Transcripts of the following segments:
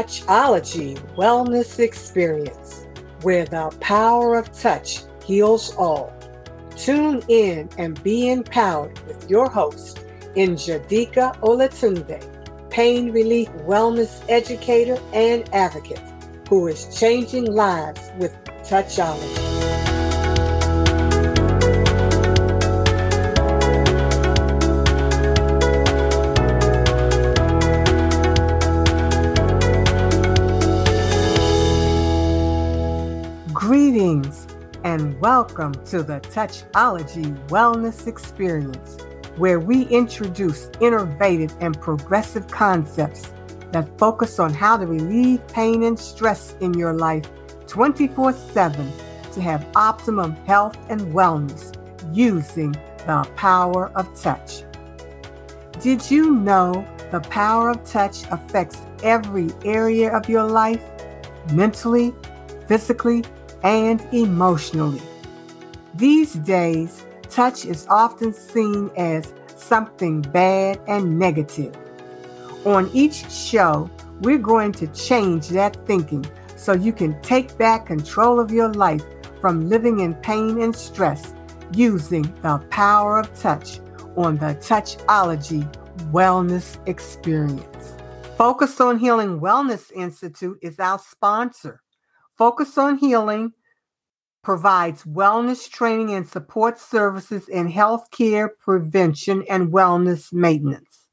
Touchology Wellness Experience, where the power of touch heals all. Tune in and be empowered with your host, Njadika Olatunde, pain relief wellness educator and advocate, who is changing lives with Touchology. Greetings and welcome to the Touchology Wellness Experience, where we introduce innovative and progressive concepts that focus on how to relieve pain and stress in your life 24 7 to have optimum health and wellness using the power of touch. Did you know the power of touch affects every area of your life? Mentally, physically, and emotionally. These days, touch is often seen as something bad and negative. On each show, we're going to change that thinking so you can take back control of your life from living in pain and stress using the power of touch on the Touchology Wellness Experience. Focus on Healing Wellness Institute is our sponsor. Focus on Healing provides wellness training and support services in healthcare prevention and wellness maintenance.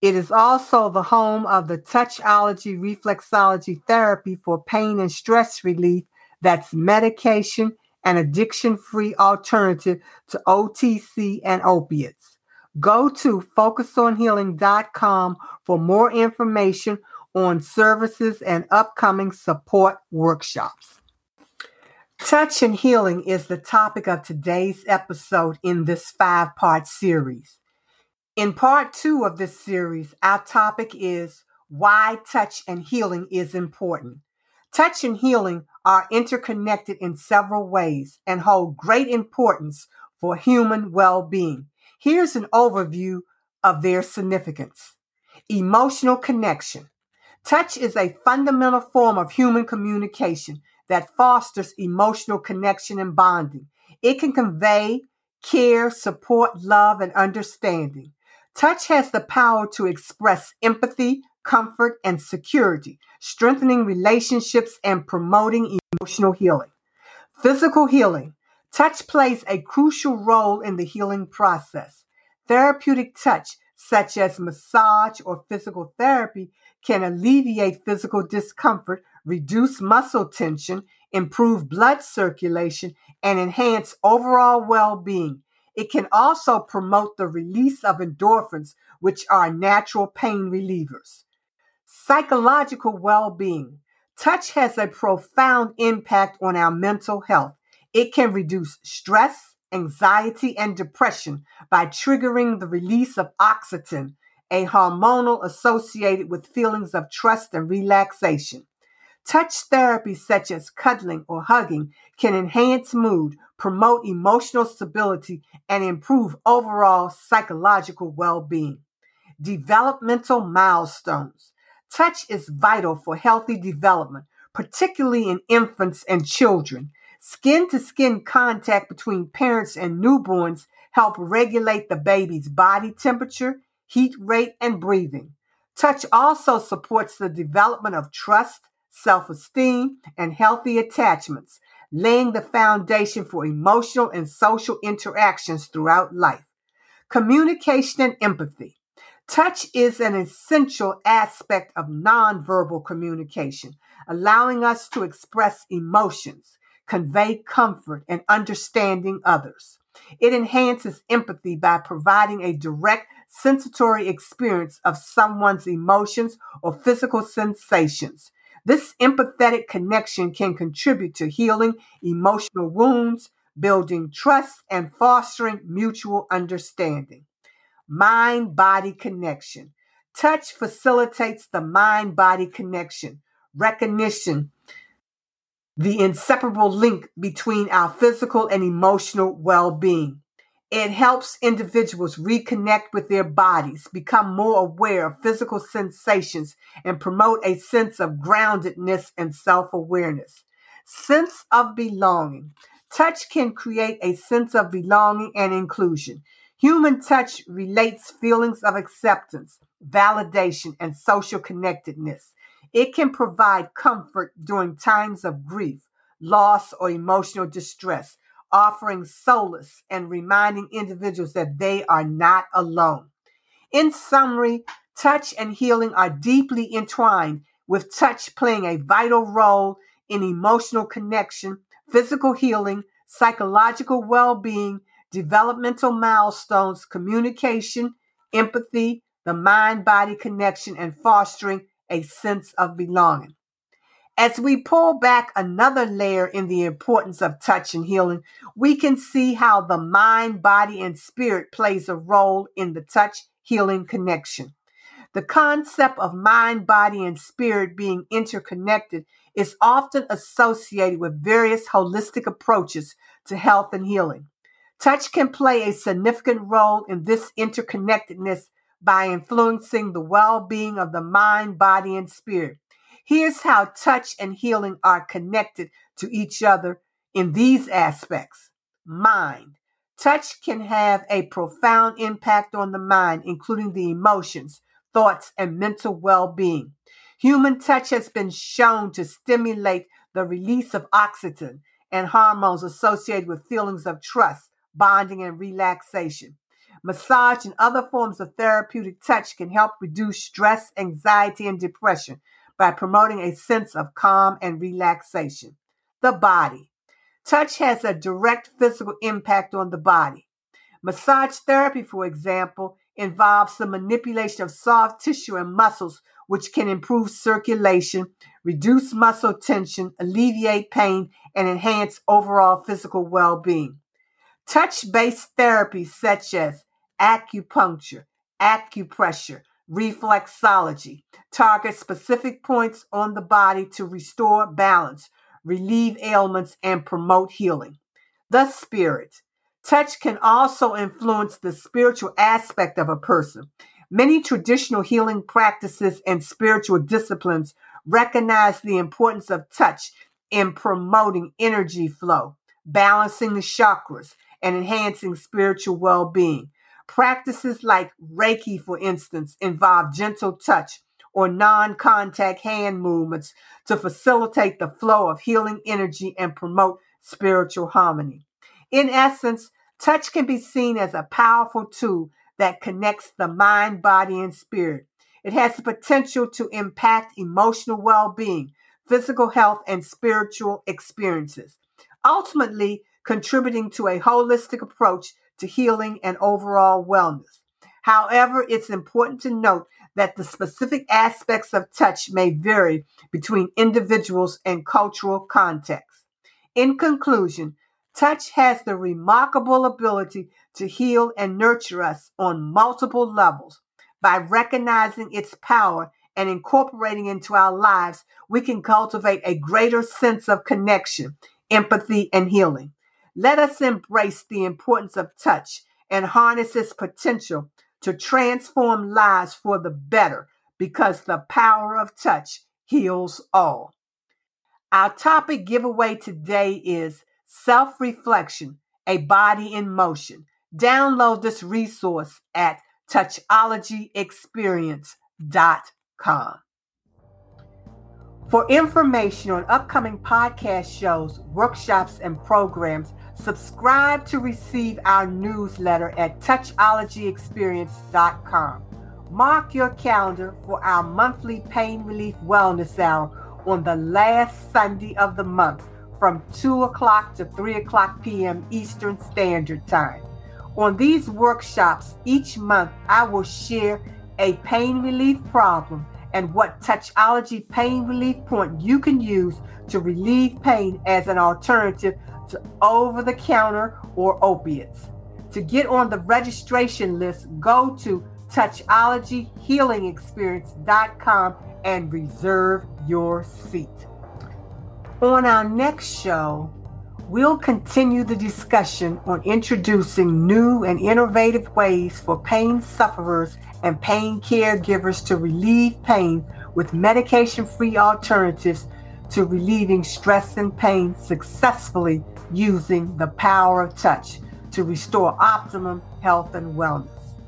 It is also the home of the Touchology Reflexology Therapy for pain and stress relief that's medication and addiction free alternative to OTC and opiates. Go to focusonhealing.com for more information on services and upcoming support workshops. Touch and healing is the topic of today's episode in this five part series. In part two of this series, our topic is why touch and healing is important. Touch and healing are interconnected in several ways and hold great importance for human well being. Here's an overview of their significance emotional connection. Touch is a fundamental form of human communication that fosters emotional connection and bonding. It can convey care, support, love, and understanding. Touch has the power to express empathy, comfort, and security, strengthening relationships and promoting emotional healing. Physical healing. Touch plays a crucial role in the healing process. Therapeutic touch, such as massage or physical therapy, can alleviate physical discomfort, reduce muscle tension, improve blood circulation, and enhance overall well being. It can also promote the release of endorphins, which are natural pain relievers. Psychological well being. Touch has a profound impact on our mental health. It can reduce stress, anxiety, and depression by triggering the release of oxytocin, a hormonal associated with feelings of trust and relaxation. Touch therapy, such as cuddling or hugging, can enhance mood, promote emotional stability, and improve overall psychological well being. Developmental milestones. Touch is vital for healthy development, particularly in infants and children. Skin to skin contact between parents and newborns help regulate the baby's body temperature, heat rate, and breathing. Touch also supports the development of trust, self esteem, and healthy attachments, laying the foundation for emotional and social interactions throughout life. Communication and empathy. Touch is an essential aspect of nonverbal communication, allowing us to express emotions, convey comfort, and understanding others. It enhances empathy by providing a direct sensory experience of someone's emotions or physical sensations. This empathetic connection can contribute to healing emotional wounds, building trust, and fostering mutual understanding. Mind body connection. Touch facilitates the mind body connection, recognition, the inseparable link between our physical and emotional well being. It helps individuals reconnect with their bodies, become more aware of physical sensations, and promote a sense of groundedness and self awareness. Sense of belonging. Touch can create a sense of belonging and inclusion. Human touch relates feelings of acceptance, validation, and social connectedness. It can provide comfort during times of grief, loss, or emotional distress offering solace and reminding individuals that they are not alone. In summary, touch and healing are deeply entwined, with touch playing a vital role in emotional connection, physical healing, psychological well being, developmental milestones, communication, empathy, the mind body connection, and fostering a sense of belonging. As we pull back another layer in the importance of touch and healing, we can see how the mind, body, and spirit plays a role in the touch healing connection. The concept of mind, body, and spirit being interconnected is often associated with various holistic approaches to health and healing. Touch can play a significant role in this interconnectedness by influencing the well being of the mind, body, and spirit. Here's how touch and healing are connected to each other in these aspects. Mind. Touch can have a profound impact on the mind, including the emotions, thoughts, and mental well being. Human touch has been shown to stimulate the release of oxytocin and hormones associated with feelings of trust, bonding, and relaxation. Massage and other forms of therapeutic touch can help reduce stress, anxiety, and depression, by promoting a sense of calm and relaxation. The body. Touch has a direct physical impact on the body. Massage therapy, for example, involves the manipulation of soft tissue and muscles, which can improve circulation, reduce muscle tension, alleviate pain, and enhance overall physical well being. Touch based therapies such as acupuncture, acupressure, reflexology targets specific points on the body to restore balance, relieve ailments, and promote healing. The spirit. Touch can also influence the spiritual aspect of a person. Many traditional healing practices and spiritual disciplines recognize the importance of touch in promoting energy flow, balancing the chakras, and enhancing spiritual well being. Practices like Reiki, for instance, involve gentle touch or non contact hand movements to facilitate the flow of healing energy and promote spiritual harmony. In essence, touch can be seen as a powerful tool that connects the mind, body, and spirit. It has the potential to impact emotional well being, physical health, and spiritual experiences, ultimately contributing to a holistic approach to healing and overall wellness. However, it's important to note that the specific aspects of touch may vary between individuals and cultural contexts. In conclusion, touch has the remarkable ability to heal and nurture us on multiple levels. By recognizing its power and incorporating into our lives, we can cultivate a greater sense of connection, empathy, and healing. Let us embrace the importance of touch and harness its potential to transform lives for the better because the power of touch heals all. Our topic giveaway today is Self Reflection, a Body in Motion. Download this resource at touchologyexperience.com. For information on upcoming podcast shows, workshops, and programs, subscribe to receive our newsletter at touchologyexperience.com. Mark your calendar for our monthly pain relief wellness hour on the last Sunday of the month from 2 o'clock to 3 o'clock p.m. Eastern Standard Time. On these workshops each month, I will share a pain relief problem and what touchology pain relief point you can use to relieve pain as an alternative to over the counter or opiates. To get on the registration list, go to touchologyhealingexperience.com and reserve your seat. On our next show, We'll continue the discussion on introducing new and innovative ways for pain sufferers and pain caregivers to relieve pain with medication free alternatives to relieving stress and pain successfully using the power of touch to restore optimum health and wellness.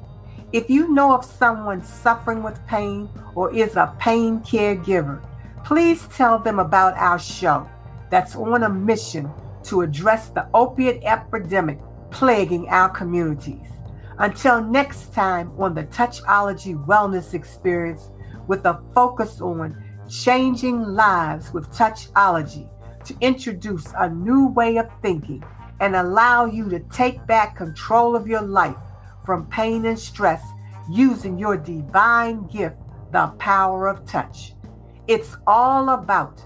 If you know of someone suffering with pain or is a pain caregiver, please tell them about our show that's on a mission to address the opiate epidemic plaguing our communities. Until next time on the Touchology Wellness Experience, with a focus on changing lives with Touchology to introduce a new way of thinking and allow you to take back control of your life from pain and stress using your divine gift, the power of touch. It's all about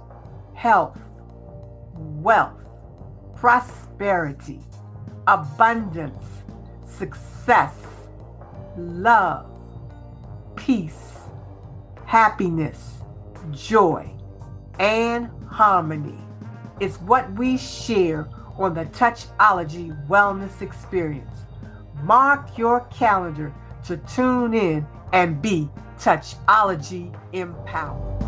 health, wealth, prosperity, abundance, success, love, peace, happiness, joy, and harmony is what we share on the Touchology Wellness Experience. Mark your calendar to tune in and be Touchology empowered.